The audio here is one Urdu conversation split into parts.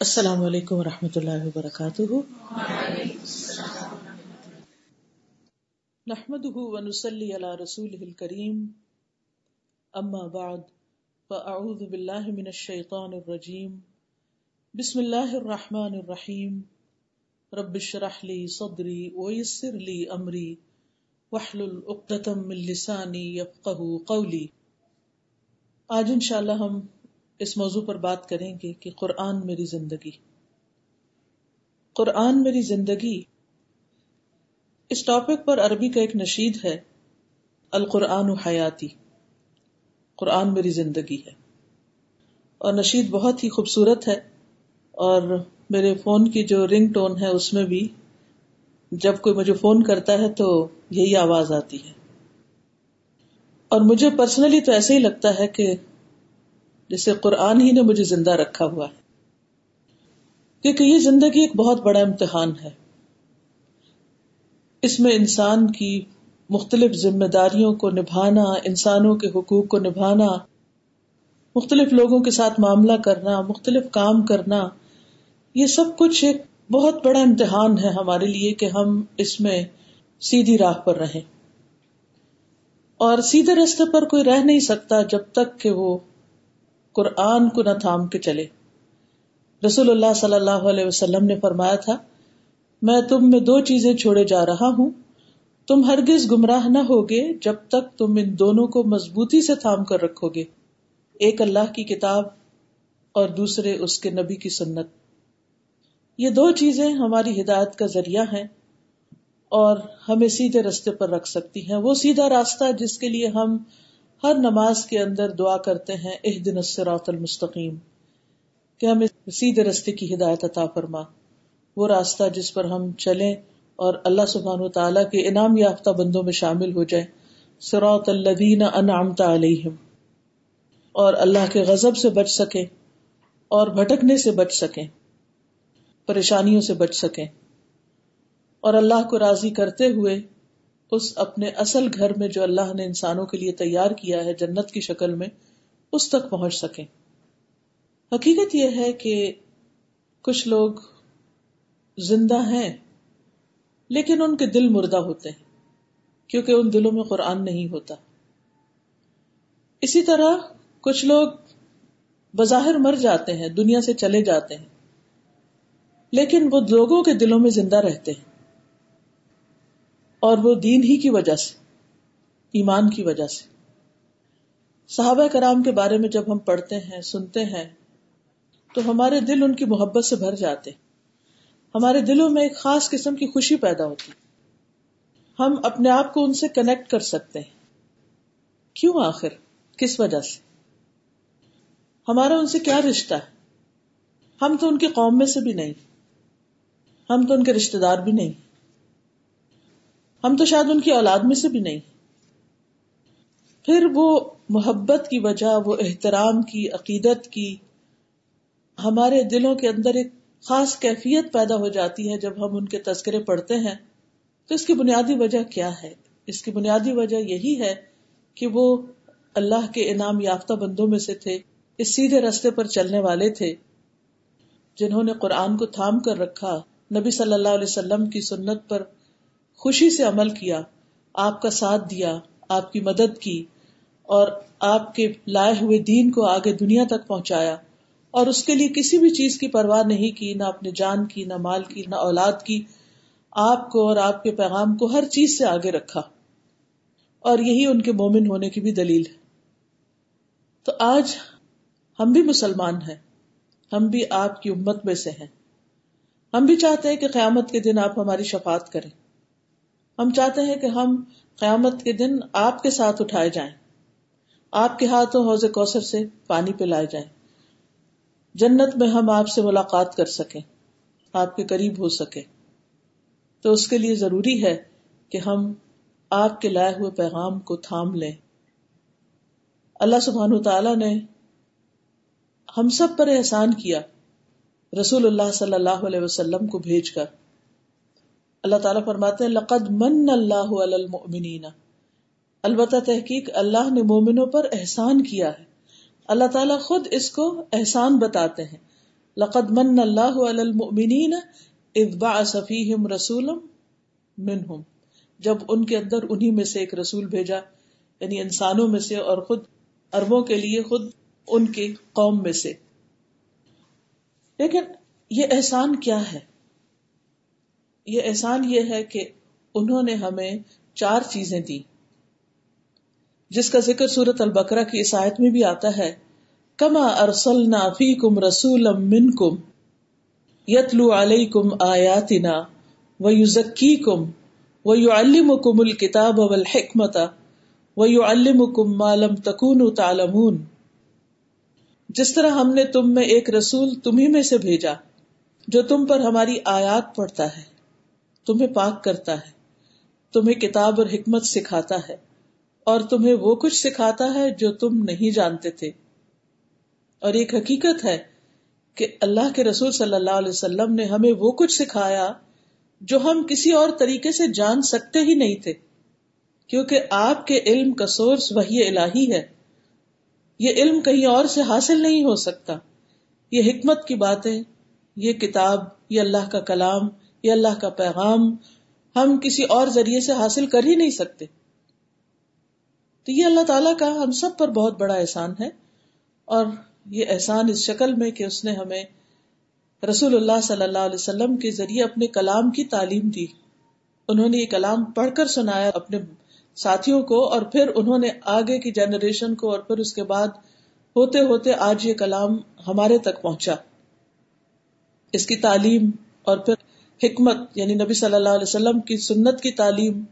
السلام علیکم و رحمۃ اللہ وبرکاتہ۔ نحمد ونسلی علی رسول کریم اما بعد، فاعوذ باللہ من الشیطان الرجیم۔ بسم اللہ الرحمن الرحیم۔ رب اشرح لی صدری ویسر لی امری۔ واحلل عقدۃ من لسانی یفقهوا قولی۔ آج انشاءاللہ ہم اس موضوع پر بات کریں گے کہ قرآن میری زندگی۔ قرآن میری زندگی۔ اس ٹاپک پر عربی کا ایک نشید ہے، القرآن و حیاتی۔ قرآن میری زندگی ہے۔ اور نشید بہت ہی خوبصورت ہے۔ اور میرے فون کی جو رنگ ٹون ہے، اس میں بھی جب کوئی مجھے فون کرتا ہے تو یہی آواز آتی ہے۔ اور مجھے پرسنلی تو ایسے ہی لگتا ہے کہ جسے قرآن ہی نے مجھے زندہ رکھا ہوا ہے۔ کیونکہ یہ زندگی ایک بہت بڑا امتحان ہے۔ اس میں انسان کی مختلف ذمہ داریوں کو نبھانا، انسانوں کے حقوق کو نبھانا، مختلف لوگوں کے ساتھ معاملہ کرنا، مختلف کام کرنا، یہ سب کچھ ایک بہت بڑا امتحان ہے ہمارے لیے کہ ہم اس میں سیدھی راہ پر رہیں۔ اور سیدھے رستے پر کوئی رہ نہیں سکتا جب تک کہ وہ قرآن کو نہ تھام کے چلے۔ رسول اللہ صلی اللہ علیہ وسلم نے فرمایا تھا، میں تم میں دو چیزیں چھوڑے جا رہا ہوں۔ تم ہرگز گمراہ نہ ہوگے جب تک تم ان دونوں کو مضبوطی سے تھام کر رکھو گے ایک اللہ کی کتاب اور دوسرے اس کے نبی کی سنت۔ یہ دو چیزیں ہماری ہدایت کا ذریعہ ہیں اور ہمیں سیدھے رستے پر رکھ سکتی ہیں۔ وہ سیدھا راستہ جس کے لیے ہم ہر نماز کے اندر دعا کرتے ہیں اح دن الصراط المستقیم۔ کہ ہمیں سیدھے رستے کی ہدایت عطا فرما۔ وہ راستہ جس پر ہم چلیں اور اللہ سبحانہ تعالیٰ کے انعام یافتہ بندوں میں شامل ہو جائیں۔ سراط الذین انعمت علیہم۔ اور اللہ کے غضب سے بچ سکیں اور بھٹکنے سے بچ سکیں۔ پریشانیوں سے بچ سکیں۔ اور اللہ کو راضی کرتے ہوئے اس اپنے اصل گھر میں جو اللہ نے انسانوں کے لیے تیار کیا ہے جنت کی شکل میں، اس تک پہنچ سکیں۔ حقیقت یہ ہے کہ کچھ لوگ زندہ ہیں، لیکن ان کے دل مردہ ہوتے ہیں، کیونکہ ان دلوں میں قرآن نہیں ہوتا۔ اسی طرح کچھ لوگ بظاہر مر جاتے ہیں، دنیا سے چلے جاتے ہیں، لیکن وہ لوگوں کے دلوں میں زندہ رہتے ہیں۔ اور وہ دین ہی کی وجہ سے، ایمان کی وجہ سے۔ صحابہ کرام کے بارے میں جب ہم پڑھتے ہیں، سنتے ہیں، تو ہمارے دل ان کی محبت سے بھر جاتے۔ ہمارے دلوں میں ایک خاص قسم کی خوشی پیدا ہوتی۔ ہم اپنے آپ کو ان سے کنیکٹ کر سکتے ہیں۔ کیوں آخر؟ کس وجہ سے؟ ہمارا ان سے کیا رشتہ؟ ہے ہم تو ان کی قوم میں سے بھی نہیں۔ ہم تو ان کے رشتے دار بھی نہیں۔ ہم تو شاید ان کی اولاد میں سے بھی نہیں۔ پھر وہ محبت کی وجہ، وہ احترام کی، عقیدت کی، ہمارے دلوں کے اندر ایک خاص کیفیت پیدا ہو جاتی ہے جب ہم ان کے تذکرے پڑھتے ہیں۔ تو اس کی بنیادی وجہ کیا ہے؟ اس کی بنیادی وجہ یہی ہے کہ وہ اللہ کے انعام یافتہ بندوں میں سے تھے، اس سیدھے رستے پر چلنے والے تھے، جنہوں نے قرآن کو تھام کر رکھا۔ نبی صلی اللہ علیہ وسلم کی سنت پر خوشی سے عمل کیا، آپ کا ساتھ دیا، آپ کی مدد کی اور آپ کے لائے ہوئے دین کو آگے دنیا تک پہنچایا۔ اور اس کے لیے کسی بھی چیز کی پرواہ نہیں کی، نہ اپنے جان کی، نہ مال کی، نہ اولاد کی۔ آپ کو اور آپ کے پیغام کو ہر چیز سے آگے رکھا۔ اور یہی ان کے مومن ہونے کی بھی دلیل ہے۔ تو آج ہم بھی مسلمان ہیں۔ ہم بھی آپ کی امت میں سے ہیں۔ ہم بھی چاہتے ہیں کہ قیامت کے دن آپ ہماری شفات کریں۔ ہم چاہتے ہیں کہ ہم قیامت کے دن آپ کے ساتھ اٹھائے جائیں۔ آپ کے ہاتھوں حوض کوثر سے پانی پلائے جائیں۔ جنت میں ہم آپ سے ملاقات کر سکیں۔ آپ کے قریب ہو سکے تو اس کے لیے ضروری ہے کہ ہم آپ کے لائے ہوئے پیغام کو تھام لیں۔ اللہ سبحان تعالی نے ہم سب پر احسان کیا۔ رسول اللہ صلی اللہ علیہ وسلم کو بھیج کر۔ اللہ تعالیٰ فرماتے ہیں، لقد من اللہ المؤمنین البتہ تحقیق اللہ نے مومنوں پر احسان کیا ہے۔ اللہ تعالیٰ خود اس کو احسان بتاتے ہیں۔ لقد من اللہ علی المؤمنین اذ بعث فیہم رسولا منہم جب ان کے اندر انہی میں سے ایک رسول بھیجا یعنی انسانوں میں سے اور خود اربوں کے لیے خود ان کی قوم میں سے۔ لیکن یہ احسان کیا ہے؟ یہ احسان یہ ہے کہ انہوں نے ہمیں چار چیزیں دی۔ جس کا ذکر سورت البقرہ کی عیسائیت میں بھی آتا ہے۔ کما ارسل ارسلنا فیکم رسولا منکم یتلو علیکم آیاتنا ویزکیکم ویعلمکم الکتاب والحکمت ویعلمکم ما لم تکونوا تعلمون۔ جس طرح ہم نے تم میں ایک رسول تمہیں میں سے بھیجا، جو تم پر ہماری آیات پڑھتا ہے۔ تمہیں پاک کرتا ہے، تمہیں کتاب اور حکمت سکھاتا ہے، اور تمہیں وہ کچھ سکھاتا ہے جو تم نہیں جانتے تھے۔ اور ایک حقیقت ہے کہ اللہ کے رسول صلی اللہ علیہ وسلم نے ہمیں وہ کچھ سکھایا جو ہم کسی اور طریقے سے جان سکتے ہی نہیں تھے۔ کیونکہ آپ کے علم کا سورس وہی الہی ہے۔ یہ علم کہیں اور سے حاصل نہیں ہو سکتا۔ یہ حکمت کی باتیں، یہ کتاب، یہ اللہ کا کلام یہ اللہ کا پیغام ہم کسی اور ذریعے سے حاصل کر ہی نہیں سکتے۔ تو یہ اللہ تعالیٰ کا ہم سب پر بہت بڑا احسان ہے اور یہ احسان اس شکل میں کہ اس نے ہمیں رسول اللہ صلی اللہ علیہ وسلم کے ذریعے اپنے کلام کی تعلیم دی۔ انہوں نے یہ کلام پڑھ کر سنایا اپنے ساتھیوں کو اور پھر انہوں نے آگے کی جنریشن کو اور پھر اس کے بعد ہوتے ہوتے آج یہ کلام ہمارے تک پہنچا۔ اس کی تعلیم اور پھر حکمت یعنی نبی صلی اللہ علیہ وسلم کی سنت کی تعلیم،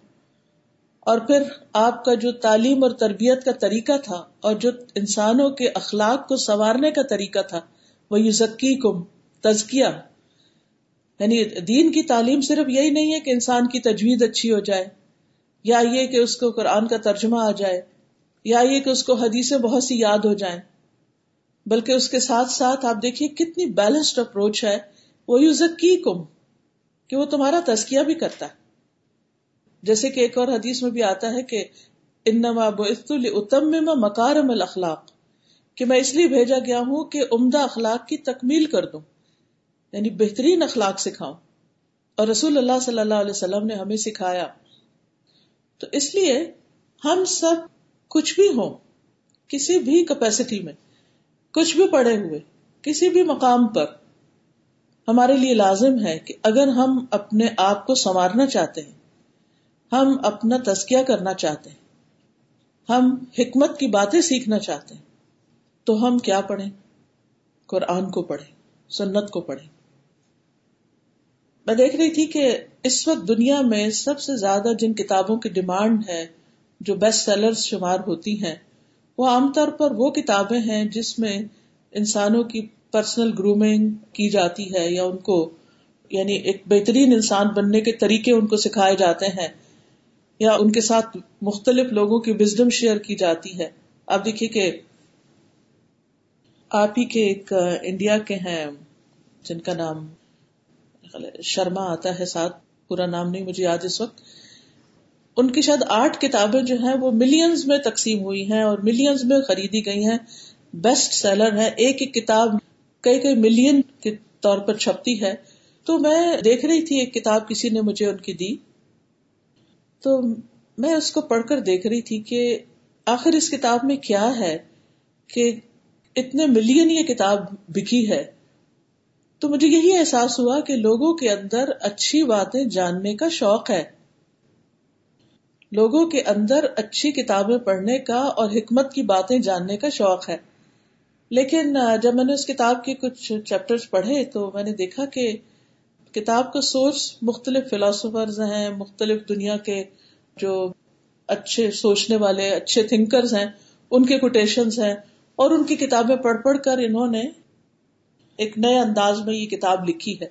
اور پھر آپ کا جو تعلیم اور تربیت کا طریقہ تھا، اور جو انسانوں کے اخلاق کو سنوارنے کا طریقہ تھا، وہ یو ذکی کم تزکیا یعنی دین کی تعلیم صرف یہی نہیں ہے کہ انسان کی تجوید اچھی ہو جائے، یا یہ کہ اس کو قرآن کا ترجمہ آ جائے، یا یہ کہ اس کو حدیثیں بہت سی یاد ہو جائیں۔ بلکہ اس کے ساتھ ساتھ آپ دیکھیے کتنی بیلنسڈ اپروچ ہے، وہ یو ذکی کم کہ وہ تمہارا تزکیہ بھی کرتا ہے۔ جیسے کہ ایک اور حدیث میں بھی آتا ہے کہ انما اتم مکارم الاخلاق کہ میں اس لیے بھیجا گیا ہوں کہ عمدہ اخلاق کی تکمیل کر دوں یعنی بہترین اخلاق سکھاؤں۔ اور رسول اللہ صلی اللہ علیہ وسلم نے ہمیں سکھایا۔ تو اس لیے ہم سب کچھ بھی ہوں، کسی بھی کیپیسٹی میں، کچھ بھی پڑے ہوئے، کسی بھی مقام پر ہمارے لیے لازم ہے کہ اگر ہم اپنے آپ کو سنوارنا چاہتے ہیں، ہم اپنا تسکیہ کرنا چاہتے ہیں، ہم حکمت کی باتیں سیکھنا چاہتے ہیں، تو ہم کیا پڑھیں؟ قرآن کو پڑھیں، سنت کو پڑھیں۔ میں دیکھ رہی تھی کہ اس وقت دنیا میں سب سے زیادہ جن کتابوں کی ڈیمانڈ ہے، جو بیسٹ سیلر شمار ہوتی ہیں، وہ عام طور پر وہ کتابیں ہیں جس میں انسانوں کی پرسنل گرومنگ کی جاتی ہے یا ان کو یعنی ایک بہترین انسان بننے کے طریقے ان کو سکھائے جاتے ہیں یا ان کے ساتھ مختلف لوگوں کی وزڈم شیئر کی جاتی ہے۔ آپ دیکھیے کہ آپ ہی کے ایک انڈیا کے ہیں، جن کا نام شرما آتا ہے، ساتھ پورا نام نہیں مجھے یاد اس وقت۔ ان کی شاید آٹھ کتابیں جو ہیں وہ ملینز میں تقسیم ہوئی ہیں اور ملینز میں خریدی گئی ہیں۔ بیسٹ سیلر ہے ایک ایک کتاب کئی کئی ملین کے طور پر چھپتی ہے تو میں دیکھ رہی تھی ایک کتاب کسی نے مجھے ان کی دی تو میں اس کو پڑھ کر دیکھ رہی تھی کہ آخر اس کتاب میں کیا ہے کہ اتنے ملین یہ کتاب بکی ہے تو مجھے یہی احساس ہوا کہ لوگوں کے اندر اچھی باتیں جاننے کا شوق ہے۔ لوگوں کے اندر اچھی کتابیں پڑھنے کا اور حکمت کی باتیں جاننے کا شوق ہے۔ لیکن جب میں نے اس کتاب کے کچھ چیپٹر پڑھے تو میں نے دیکھا کہ کتاب کا سورس مختلف فلاسفرز ہیں، مختلف دنیا کے جو اچھے سوچنے والے، اچھے تھنکرز ہیں، ان کے کوٹیشنز ہیں اور ان کی کتابیں پڑھ پڑھ کر انہوں نے ایک نئے انداز میں یہ کتاب لکھی ہے۔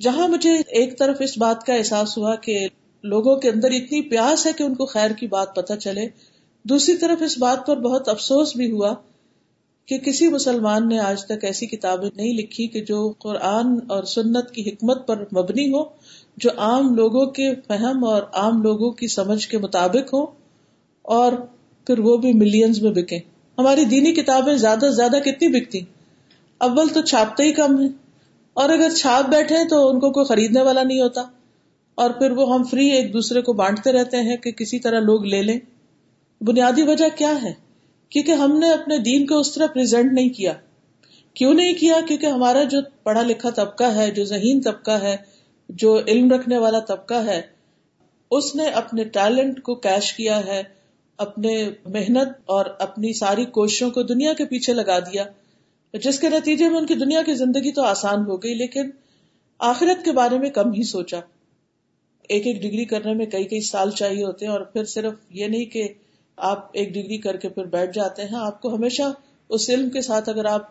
جہاں مجھے ایک طرف اس بات کا احساس ہوا کہ لوگوں کے اندر اتنی پیاس ہے کہ ان کو خیر کی بات پتہ چلے، دوسری طرف اس بات پر بہت افسوس بھی ہوا کہ کسی مسلمان نے آج تک ایسی کتابیں نہیں لکھی کہ جو قرآن اور سنت کی حکمت پر مبنی ہو، جو عام لوگوں کے فہم اور عام لوگوں کی سمجھ کے مطابق ہو اور پھر وہ بھی ملینز میں بکیں۔ ہماری دینی کتابیں زیادہ سے زیادہ کتنی بکتی؟ اول تو چھاپتے ہی کم ہے اور اگر چھاپ بیٹھے تو ان کو کوئی خریدنے والا نہیں ہوتا۔ اور پھر وہ ہم فری ایک دوسرے کو بانٹتے رہتے ہیں کہ کسی طرح لوگ لے لیں۔ بنیادی وجہ کیا ہے؟ کیونکہ ہم نے اپنے دین کو اس طرح پرزینٹ نہیں کیا۔ کیوں نہیں کیا؟ کیونکہ ہمارا جو پڑھا لکھا طبقہ ہے، جو ذہین طبقہ ہے، جو علم رکھنے والا طبقہ ہے، اس نے اپنے ٹیلنٹ کو کیش کیا ہے، اپنے محنت اور اپنی ساری کوششوں کو دنیا کے پیچھے لگا دیا۔ جس کے نتیجے میں ان کی دنیا کی زندگی تو آسان ہو گئی، لیکن آخرت کے بارے میں کم ہی سوچا۔ ایک ایک ڈگری کرنے میں کئی کئی سال چاہیے ہوتے ہیں اور پھر صرف یہ نہیں کہ آپ ایک ڈگری کر کے پھر بیٹھ جاتے ہیں، آپ کو ہمیشہ اس علم کے ساتھ اگر آپ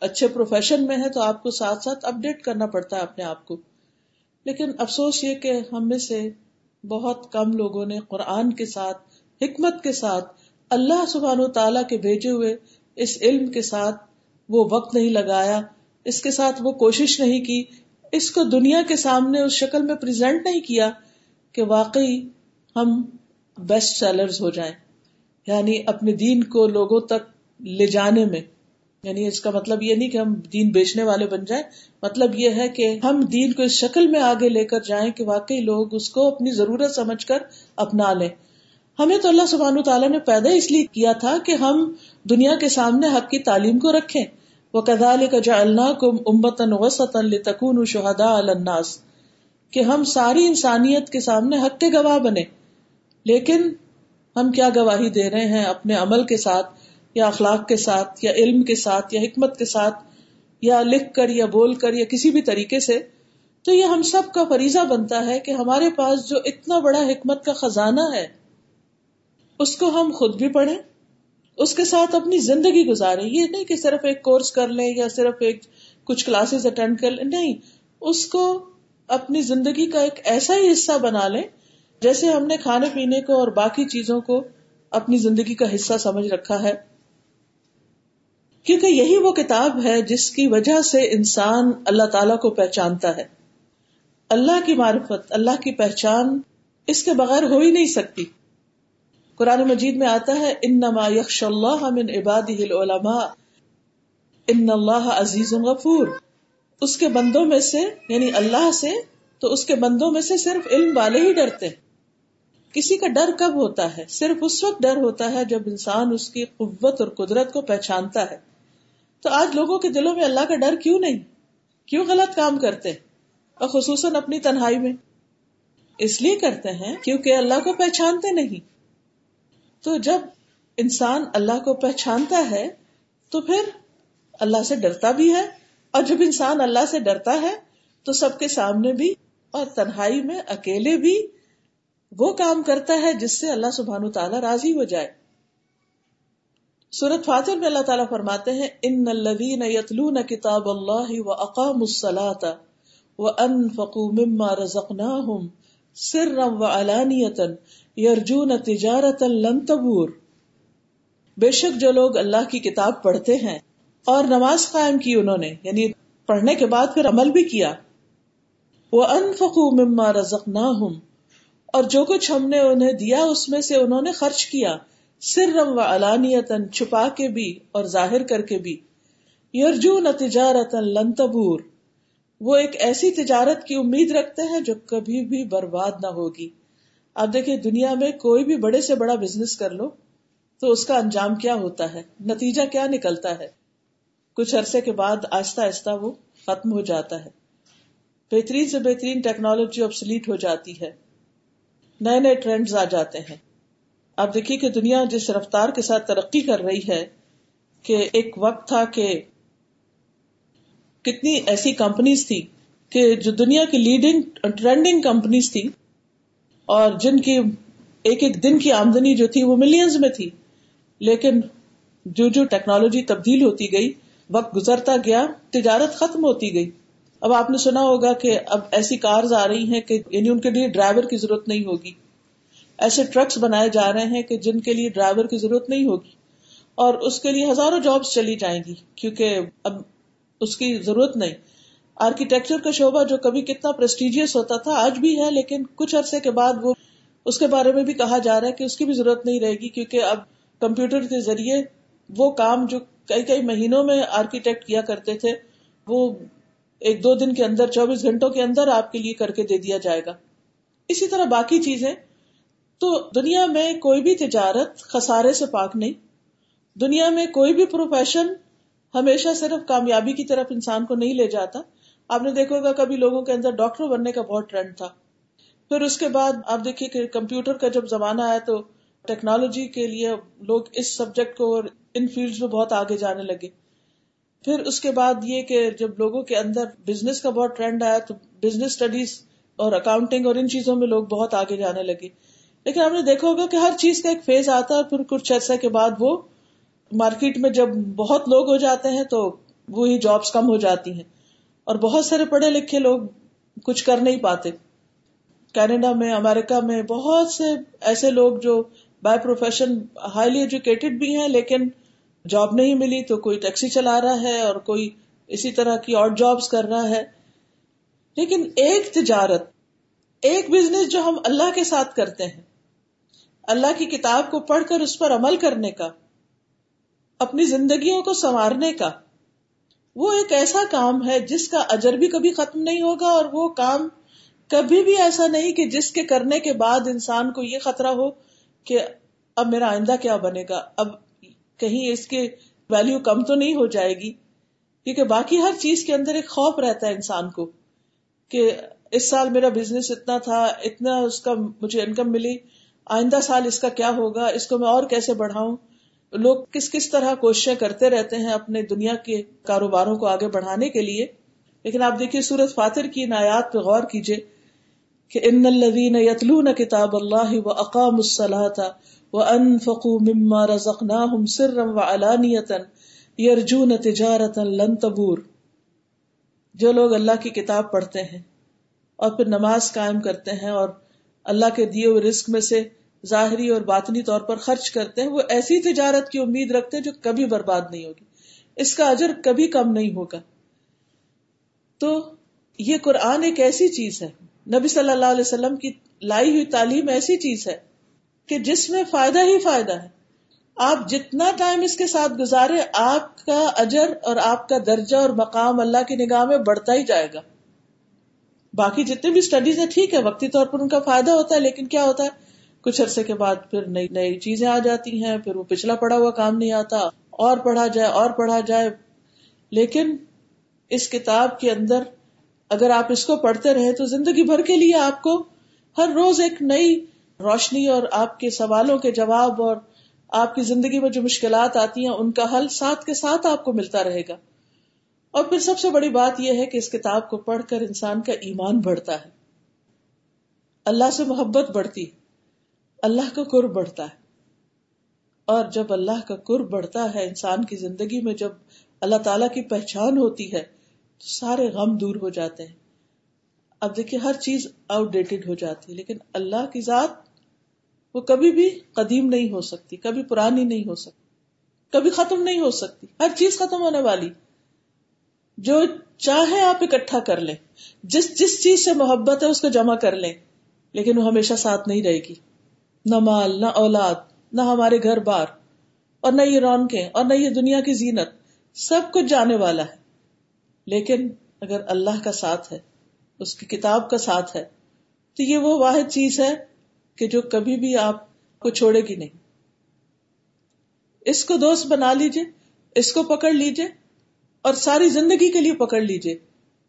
اچھے پروفیشن میں ہیں تو آپ کو ساتھ ساتھ اپ ڈیٹ کرنا پڑتا ہے اپنے آپ کو۔ لیکن افسوس یہ کہ ہم میں سے بہت کم لوگوں نے قرآن کے ساتھ، حکمت کے ساتھ، اللہ سبحان و تعالیٰ کے بھیجے ہوئے اس علم کے ساتھ وہ وقت نہیں لگایا، اس کے ساتھ وہ کوشش نہیں کی، اس کو دنیا کے سامنے اس شکل میں پریزنٹ نہیں کیا کہ واقعی ہم بیسٹ سیلرز ہو جائیں۔ یعنی اپنے دین کو لوگوں تک لے جانے میں۔ یعنی اس کا مطلب یہ نہیں کہ ہم دین بیچنے والے بن جائیں۔ مطلب یہ ہے کہ ہم دین کو اس شکل میں آگے لے کر جائیں کہ واقعی لوگ اس کو اپنی ضرورت سمجھ کر اپنا لیں۔ ہمیں تو اللہ سبحان تعالیٰ نے پیدا اس لیے کیا تھا کہ ہم دنیا کے سامنے حق کی تعلیم کو رکھیں۔ وہ کدال کا جا اللہ کو امبتن وسط تکون شہدا الناس کہ ہم ساری انسانیت کے سامنے حق کے گواہ بنے لیکن ہم کیا گواہی دے رہے ہیں اپنے عمل کے ساتھ یا اخلاق کے ساتھ یا علم کے ساتھ یا حکمت کے ساتھ یا لکھ کر یا بول کر یا کسی بھی طریقے سے، تو یہ ہم سب کا فریضہ بنتا ہے کہ ہمارے پاس جو اتنا بڑا حکمت کا خزانہ ہے، اس کو ہم خود بھی پڑھیں، اس کے ساتھ اپنی زندگی گزارے یہ نہیں کہ صرف ایک کورس کر لیں یا صرف ایک کچھ کلاسز اٹینڈ کر لیں، نہیں، اس کو اپنی زندگی کا ایک ایسا ہی حصہ بنا لیں جیسے ہم نے کھانے پینے کو اور باقی چیزوں کو اپنی زندگی کا حصہ سمجھ رکھا ہے۔ کیونکہ یہی وہ کتاب ہے جس کی وجہ سے انسان اللہ تعالی کو پہچانتا ہے۔ اللہ کی معرفت، اللہ کی پہچان اس کے بغیر ہو ہی نہیں سکتی۔ قرآن مجید میں آتا ہے ان نما یکش اللہ من عباد العلماء، ان اللہ عزیز غفور۔ اس کے بندوں میں سے یعنی اللہ سے، تو اس کے بندوں میں سے صرف علم والے ہی ڈرتے کسی کا ڈر کب ہوتا ہے؟ صرف اس وقت ڈر ہوتا ہے جب انسان اس کی قوت اور قدرت کو پہچانتا ہے۔ تو آج لوگوں کے دلوں میں اللہ کا ڈر کیوں نہیں؟ کیوں غلط کام کرتے اور خصوصاً اپنی تنہائی میں۔ اس لیے کرتے ہیں کیونکہ اللہ کو پہچانتے نہیں۔ تو جب انسان اللہ کو پہچانتا ہے، تو پھر اللہ سے ڈرتا بھی ہے۔ اور جب انسان اللہ سے ڈرتا ہے، تو سب کے سامنے بھی اور تنہائی میں اکیلے بھی وہ کام کرتا ہے جس سے اللہ سبحان تعالیٰ راضی ہو جائے۔ سورت فاتر میں اللہ تعالیٰ فرماتے ہیں، ان الذین یتلون کتاب اللہ و اقام الصلاة و انفقوا مما رزقناہم سرا و علانیتا یرجون تجارت لن تبور۔ بے شک جو لوگ اللہ کی کتاب پڑھتے ہیں اور نماز قائم کی انہوں نے یعنی پڑھنے کے بعد پھر عمل بھی کیا۔ وہ انفقو مما رزقناہم اور جو کچھ ہم نے انہیں دیا اس میں سے انہوں نے خرچ کیا سر رم و علانیتن چھپا کے بھی اور ظاہر کر کے بھی۔ یرجون تجارت لن تبور۔ وہ ایک ایسی تجارت کی امید رکھتے ہیں جو کبھی بھی برباد نہ ہوگی۔ آپ دیکھیں، دنیا میں کوئی بھی بڑے سے بڑا بزنس کر لو تو اس کا انجام کیا ہوتا ہے؟ نتیجہ کیا نکلتا ہے؟ کچھ عرصے کے بعد آہستہ آہستہ وہ ختم ہو جاتا ہے۔ بہترین سے بہترین ٹیکنالوجی اب ہو جاتی ہے۔ نئے نئے ٹرینڈز آ جاتے ہیں۔ آپ دیکھیے کہ دنیا جس رفتار کے ساتھ ترقی کر رہی ہے کہ ایک وقت تھا کہ کتنی ایسی کمپنیز تھی کہ جو دنیا کی لیڈنگ ٹرینڈنگ کمپنیز تھی اور جن کی ایک ایک دن کی آمدنی جو تھی وہ ملینز میں تھی۔ لیکن جو جو ٹیکنالوجی تبدیل ہوتی گئی، وقت گزرتا گیا، تجارت ختم ہوتی گئی۔ اب آپ نے سنا ہوگا کہ اب ایسی کارز آ رہی ہیں کہ یعنی ان کے لیے ڈرائیور کی ضرورت نہیں ہوگی۔ ایسے ٹرکس بنائے جا رہے ہیں کہ جن کے لیے ڈرائیور کی ضرورت نہیں ہوگی۔ اور اس کے لیے ہزاروں جابس چلی جائیں گی کیونکہ اب اس کی ضرورت نہیں۔ آرکیٹیکچر کا شعبہ جو کبھی کتنا پرسٹیجیس ہوتا تھا، آج بھی ہے، لیکن کچھ عرصے کے بعد وہ اس کے بارے میں بھی کہا جا رہا ہے کہ اس کی بھی ضرورت نہیں رہے گی کیونکہ اب کمپیوٹر کے ذریعے وہ کام جو کئی کئی مہینوں میں آرکیٹیکٹ کیا کرتے تھے، وہ ایک دو دن کے اندر، چوبیس گھنٹوں کے اندر آپ کے لیے کر کے دے دیا جائے گا۔ اسی طرح باقی چیزیں۔ تو دنیا میں کوئی بھی تجارت خسارے سے پاک نہیں۔ دنیا میں کوئی بھی پروفیشن ہمیشہ صرف کامیابی کی طرف انسان کو نہیں لے جاتا۔ آپ نے دیکھا ہوگا کبھی لوگوں کے اندر ڈاکٹر بننے کا بہت ٹرینڈ تھا۔ پھر اس کے بعد آپ دیکھیے کہ کمپیوٹر کا جب زمانہ آیا تو ٹیکنالوجی کے لیے لوگ اس سبجیکٹ کو ان فیلڈ میں بہت آگے جانے لگے۔ پھر اس کے بعد یہ کہ جب لوگوں کے اندر بزنس کا بہت ٹرینڈ آیا تو بزنس اسٹڈیز اور اکاؤنٹنگ اور ان چیزوں میں لوگ بہت آگے جانے لگے۔ لیکن آپ نے دیکھا ہوگا کہ ہر چیز کا ایک فیز آتا ہے اور پھر کچھ عرصے کے بعد وہ مارکیٹ میں جب بہت لوگ ہو جاتے ہیں تو وہی جابس کم ہو جاتی ہیں۔ اور بہت سارے پڑھے لکھے لوگ کچھ کر نہیں پاتے۔ کینیڈا میں، امریکہ میں بہت سے ایسے لوگ جو بائی پروفیشن ہائیلی ایجوکیٹڈ بھی ہیں لیکن جاب نہیں ملی تو کوئی ٹیکسی چلا رہا ہے اور کوئی اسی طرح کی اور جابس کر رہا ہے۔ لیکن ایک تجارت، ایک بزنس جو ہم اللہ کے ساتھ کرتے ہیں۔ اللہ کی کتاب کو پڑھ کر اس پر عمل کرنے کا، اپنی زندگیوں کو سنوارنے کا۔ وہ ایک ایسا کام ہے جس کا اجر بھی کبھی ختم نہیں ہوگا اور وہ کام کبھی بھی ایسا نہیں کہ جس کے کرنے کے بعد انسان کو یہ خطرہ ہو کہ اب میرا آئندہ کیا بنے گا، اب کہیں اس کی ویلو کم تو نہیں ہو جائے گی، کیونکہ باقی ہر چیز کے اندر ایک خوف رہتا ہے انسان کو کہ اس سال میرا بزنس اتنا تھا، اتنا اس کا مجھے انکم ملی، آئندہ سال اس کا کیا ہوگا، اس کو میں اور کیسے بڑھاؤں؟ لوگ کس کس طرح کوششیں کرتے رہتے ہیں اپنے دنیا کے کاروباروں کو آگے بڑھانے کے لیے۔ لیکن آپ دیکھیے سورت فاتر کی نایات پہ غور کیجیے کہ ان الذين يتلون كتاب الله واقاموا الصلاه وانفقوا مما رزقناهم سرا وعلانيه يرجون تجارة لن تبور۔ جو لوگ اللہ کی کتاب پڑھتے ہیں اور پھر نماز قائم کرتے ہیں اور اللہ کے دیے ہوئے رزق میں سے ظاہری اور باطنی طور پر خرچ کرتے ہیں، وہ ایسی تجارت کی امید رکھتے ہیں جو کبھی برباد نہیں ہوگی۔ اس کا اجر کبھی کم نہیں ہوگا۔ تو یہ قرآن ایک ایسی چیز ہے۔ نبی صلی اللہ علیہ وسلم کی لائی ہوئی تعلیم ایسی چیز ہے کہ جس میں فائدہ ہی فائدہ ہے۔ آپ جتنا ٹائم اس کے ساتھ گزارے، آپ کا اجر اور آپ کا درجہ اور مقام اللہ کی نگاہ میں بڑھتا ہی جائے گا۔ باقی جتنے بھی اسٹڈیز ہیں، ٹھیک ہے، وقتی طور پر ان کا فائدہ ہوتا ہے، لیکن کیا ہوتا ہے؟ کچھ عرصے کے بعد پھر نئی نئی چیزیں آ جاتی ہیں، پھر وہ پچھلا پڑا ہوا کام نہیں آتا، اور پڑھا جائے، اور پڑھا جائے۔ لیکن اس کتاب کے اندر اگر آپ اس کو پڑھتے رہے تو زندگی بھر کے لیے آپ کو ہر روز ایک نئی روشنی اور آپ کے سوالوں کے جواب اور آپ کی زندگی میں جو مشکلات آتی ہیں، ان کا حل ساتھ کے ساتھ آپ کو ملتا رہے گا۔ اور پھر سب سے بڑی بات یہ ہے کہ اس کتاب کو پڑھ کر انسان کا ایمان بڑھتا ہے۔ اللہ سے محبت بڑھتی، اللہ کا قرب بڑھتا ہے۔ اور جب اللہ کا قرب بڑھتا ہے، انسان کی زندگی میں جب اللہ تعالی کی پہچان ہوتی ہے، تو سارے غم دور ہو جاتے ہیں۔ اب دیکھیے، ہر چیز آؤٹ ڈیٹڈ ہو جاتی ہے، لیکن اللہ کی ذات وہ کبھی بھی قدیم نہیں ہو سکتی، کبھی پرانی نہیں ہو سکتی، کبھی ختم نہیں ہو سکتی۔ ہر چیز ختم ہونے والی۔ جو چاہے آپ اکٹھا کر لیں، جس جس چیز سے محبت ہے اس کو جمع کر لیں، لیکن وہ ہمیشہ ساتھ نہیں رہے گی۔ نہ مال، نہ اولاد، نہ ہمارے گھر بار، اور نہ یہ رونقیں، اور نہ یہ دنیا کی زینت، سب کچھ جانے والا ہے۔ لیکن اگر اللہ کا ساتھ ہے، اس کی کتاب کا ساتھ ہے، تو یہ وہ واحد چیز ہے کہ جو کبھی بھی آپ کو چھوڑے گی نہیں۔ اس کو دوست بنا لیجیے اس کو پکڑ لیجیے اور ساری زندگی کے لیے پکڑ لیجیے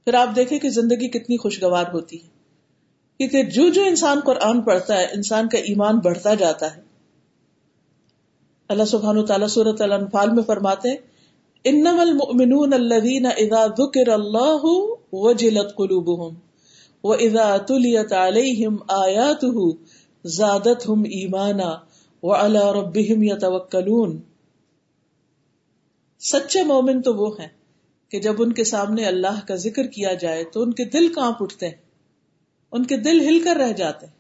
پھر آپ دیکھیں کہ زندگی کتنی خوشگوار ہوتی ہے۔ کیونکہ جو جو انسان قرآن پڑھتا ہے، انسان کا ایمان بڑھتا جاتا ہے۔ اللہ سبحانہ تعالیٰ صورت الانفال میں فرماتے ہیں، انما المؤمنون الذين اذا ذكر الله وجلت قلوبهم واذا تليت عليهم اياته زادتهم ایمانا وعلى ربهم يتوكلون سچے مومن تو وہ ہیں کہ جب ان کے سامنے اللہ کا ذکر کیا جائے تو ان کے دل کانپ اٹھتے ہیں، ان کے دل ہل کر رہ جاتے ہیں۔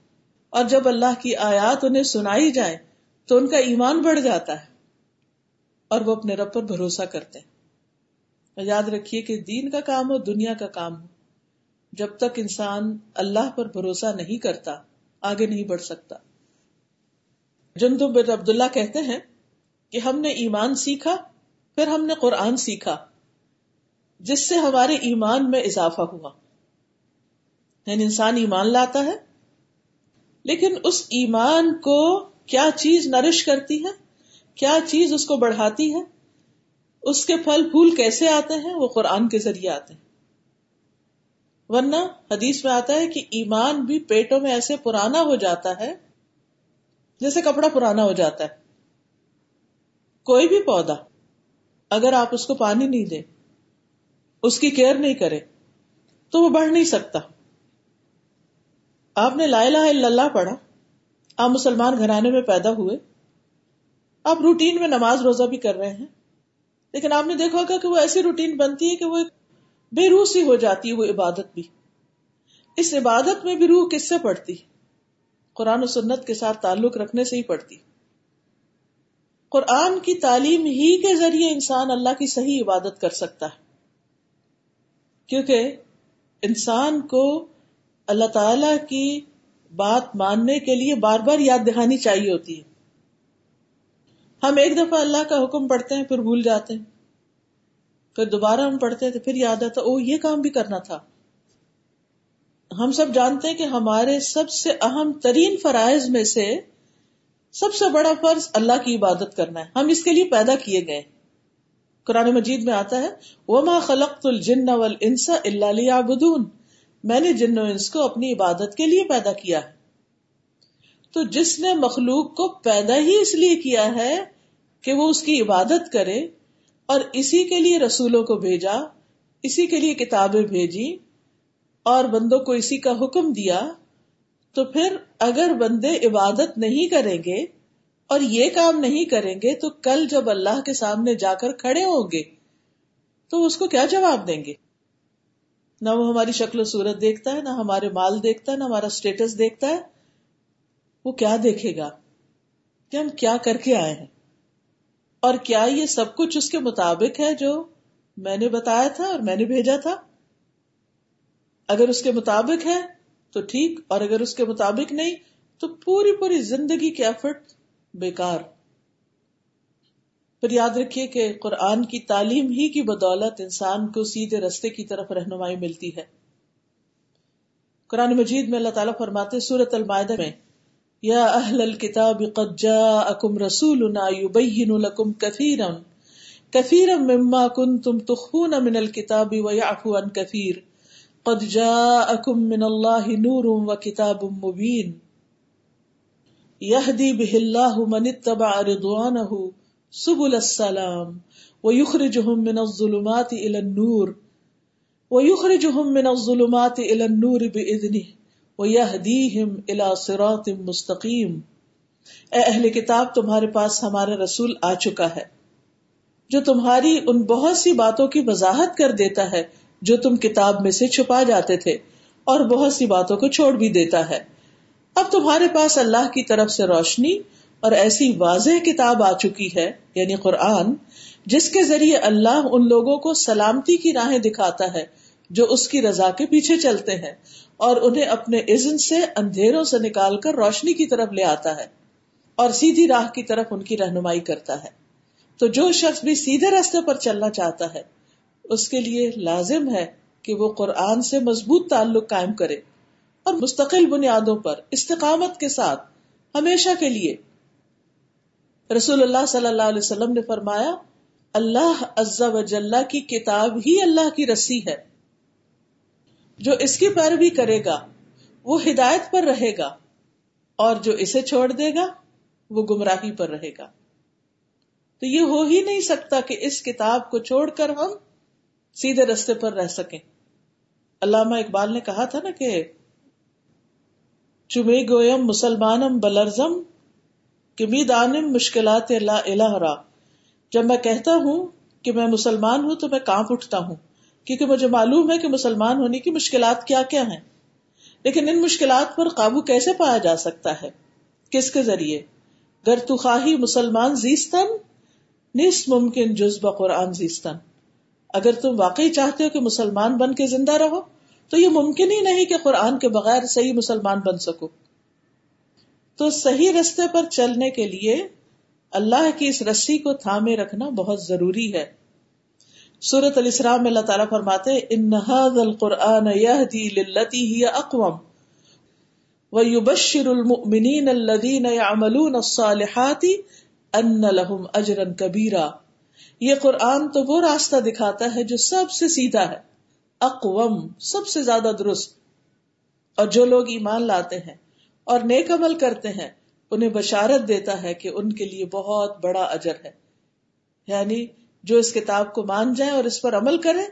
اور جب اللہ کی آیات انہیں سنائی جائے تو ان کا ایمان بڑھ جاتا ہے اور وہ اپنے رب پر بھروسہ کرتے ہیں۔ یاد رکھیے کہ دین کا کام ہو دنیا کا کام ہو جب تک انسان اللہ پر بھروسہ نہیں کرتا آگے نہیں بڑھ سکتا۔ جندو بن عبداللہ کہتے ہیں کہ ہم نے ایمان سیکھا، پھر ہم نے قرآن سیکھا، جس سے ہمارے ایمان میں اضافہ ہوا۔ یعنی انسان ایمان لاتا ہے، لیکن اس ایمان کو کیا چیز نرش کرتی ہے؟ کیا چیز اس کو بڑھاتی ہے؟ اس کے پھل پھول کیسے آتے ہیں؟ وہ قرآن کے ذریعے آتے ہیں۔ ورنہ حدیث میں آتا ہے کہ ایمان بھی پیٹوں میں ایسے پرانا ہو جاتا ہے جیسے کپڑا پرانا ہو جاتا ہے۔ کوئی بھی پودا اگر آپ اس کو پانی نہیں دیں، اس کی کیئر نہیں کرے تو وہ بڑھ نہیں سکتا۔ آپ نے لا الہ الا اللہ پڑھا، آپ مسلمان گھرانے میں پیدا ہوئے، آپ روٹین میں نماز روزہ بھی کر رہے ہیں، لیکن آپ نے دیکھا ہوگا کہ وہ ایسی روٹین بنتی ہے کہ وہ بے روح سی ہو جاتی ہے وہ عبادت بھی۔ اس عبادت میں بھی روح کس سے پڑتی؟ قرآن و سنت کے ساتھ تعلق رکھنے سے ہی پڑتی۔ قرآن کی تعلیم ہی کے ذریعے انسان اللہ کی صحیح عبادت کر سکتا ہے۔ کیونکہ انسان کو اللہ تعالی کی بات ماننے کے لیے بار بار یاد دہانی چاہیے ہوتی ہے۔ ہم ایک دفعہ اللہ کا حکم پڑھتے ہیں پھر بھول جاتے ہیں۔ پھر دوبارہ ہم پڑھتے ہیں تو پھر یاد آتا او یہ کام بھی کرنا تھا۔ ہم سب جانتے ہیں کہ ہمارے سب سے اہم ترین فرائض میں سے سب سے بڑا فرض اللہ کی عبادت کرنا ہے۔ ہم اس کے لیے پیدا کیے گئے۔ قرآن مجید میں آتا ہے، وما خلقت الجن والانس الا ليعبدون۔ میں نے جن و انس کو اپنی عبادت کے لیے پیدا کیا ہے۔ تو جس نے مخلوق کو پیدا ہی اس لیے کیا ہے کہ وہ اس کی عبادت کرے اور اسی کے لیے رسولوں کو بھیجا، اسی کے لیے کتابیں بھیجی اور بندوں کو اسی کا حکم دیا۔ تو پھر اگر بندے عبادت نہیں کریں گے اور یہ کام نہیں کریں گے، تو کل جب اللہ کے سامنے جا کر کھڑے ہوں گے، تو اس کو کیا جواب دیں گے؟ نہ وہ ہماری شکل و صورت دیکھتا ہے، نہ ہمارے مال دیکھتا ہے، نہ ہمارا اسٹیٹس دیکھتا ہے۔ وہ کیا دیکھے گا؟ کہ ہم کیا کر کے آئے ہیں؟ اور کیا یہ سب کچھ اس کے مطابق ہے جو میں نے بتایا تھا اور میں نے بھیجا تھا؟ اگر اس کے مطابق ہے تو ٹھیک، اور اگر اس کے مطابق نہیں تو پوری پوری زندگی کے ایفرٹ بیکار۔ پھر یاد رکھیے کہ قرآن کی تعلیم ہی کی بدولت انسان کو سیدھے رستے کی طرف رہنمائی ملتی ہے۔ قرآن مجید میں اللہ تعالیٰ فرماتے سورت المائدہ میں یا اہل الكتاب قد جاءکم رسولنا یبین لکم کثیرا کثیرا مما کنتم تخفون من الكتاب ویعفو عن کثیر. قد جاءکم من اللہ نور و کتاب مبین. یہدی بہ اللہ من اتبع رضوانہ سبل السلام ويخرجهم من الظلمات الى النور. ويخرجهم من الظلمات الى النور باذنه الى صراط مستقيم اے اہل کتاب، تمہارے پاس ہمارا رسول آ چکا ہے، جو تمہاری ان بہت سی باتوں کی وضاحت کر دیتا ہے جو تم کتاب میں سے چھپا جاتے تھے، اور بہت سی باتوں کو چھوڑ بھی دیتا ہے۔ اب تمہارے پاس اللہ کی طرف سے روشنی اور ایسی واضح کتاب آ چکی ہے یعنی قرآن، جس کے ذریعے اللہ ان لوگوں کو سلامتی کی راہیں دکھاتا ہے جو اس کی رضا کے پیچھے چلتے ہیں اور انہیں اپنے عزن سے اندھیروں سے نکال کر روشنی کی طرف لے آتا ہے اور سیدھی راہ کی طرف ان کی رہنمائی کرتا ہے۔ تو جو شخص بھی سیدھے راستے پر چلنا چاہتا ہے، اس کے لیے لازم ہے کہ وہ قرآن سے مضبوط تعلق قائم کرے اور مستقل بنیادوں پر استقامت کے ساتھ ہمیشہ کے لیے۔ رسول اللہ صلی اللہ علیہ وسلم نے فرمایا، اللہ عزا وجاللہ کی کتاب ہی اللہ کی رسی ہے۔ جو اس کی پیروی کرے گا، وہ ہدایت پر رہے گا، اور جو اسے چھوڑ دے گا، وہ گمراہی پر رہے گا۔ تو یہ ہو ہی نہیں سکتا کہ اس کتاب کو چھوڑ کر ہم سیدھے رستے پر رہ سکیں۔ علامہ اقبال نے کہا تھا نا کہ چمے گویم مسلمانم بلرزم کہ دانم مشکلات لا الہ را۔ جب میں کہتا ہوں کہ میں مسلمان ہوں تو میں کانپ اٹھتا ہوں۔ کیونکہ مجھے معلوم ہے کہ مسلمان ہونے کی مشکلات کیا کیا ہیں۔ لیکن ان مشکلات پر قابو کیسے پایا جا سکتا ہے؟ کس کے ذریعے؟ گر تو خواہی مسلمان زیستن، نس ممکن جزب قرآن زیستن۔ اگر تم واقعی چاہتے ہو کہ مسلمان بن کے زندہ رہو، تو یہ ممکن ہی نہیں کہ قرآن کے بغیر صحیح مسلمان بن سکو۔ تو صحیح رستے پر چلنے کے لیے اللہ کی اس رسی کو تھامے رکھنا بہت ضروری ہے۔ سورت الاسلام میں اللہ تعالیٰ فرماتے ان القرآن یہدی للتی ہی اقوام ویبشر المؤمنین الذین یعملون الصالحات ان لهم اجرا کبیرا یہ قرآن تو وہ راستہ دکھاتا ہے جو سب سے سیدھا ہے اقوام سب سے زیادہ درست۔ اور جو لوگ ایمان لاتے ہیں اور نیک عمل کرتے ہیں، انہیں بشارت دیتا ہے کہ ان کے لیے بہت بڑا اجر ہے۔ یعنی جو اس کتاب کو مان جائیں اور اس پر عمل کریں،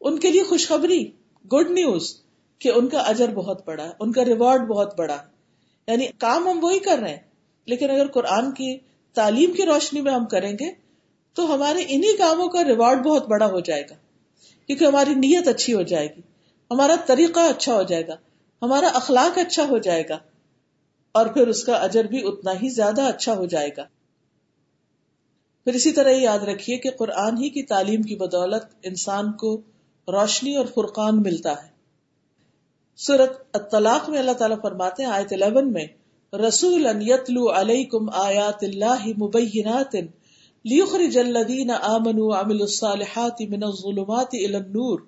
ان کے لیے خوشخبری گڈ نیوز کہ ان کا اجر بہت بڑا ہے ان کا ریوارڈ بہت بڑا۔ ہے یعنی کام ہم وہی کر رہے ہیں، لیکن اگر قرآن کی تعلیم کی روشنی میں ہم کریں گے، تو ہمارے انہی کاموں کا ریوارڈ بہت بڑا ہو جائے گا۔ کیونکہ ہماری نیت اچھی ہو جائے گی، ہمارا طریقہ اچھا ہو جائے گا، ہمارا اخلاق اچھا ہو جائے گا، اور پھر اس کا اجر بھی اتنا ہی زیادہ اچھا ہو جائے گا۔ پھر اسی طرح یہ یاد رکھیے کہ قرآن ہی کی تعلیم کی بدولت انسان کو روشنی اور فرقان ملتا ہے۔ سورت الطلاق میں اللہ تعالیٰ فرماتے ہیں، آیت 11 میں رسول ان یتلو علیکم آیات اللہ مبینات لیخرج الذین آمنوا وعملوا الصالحات من الظلمات الى النور۔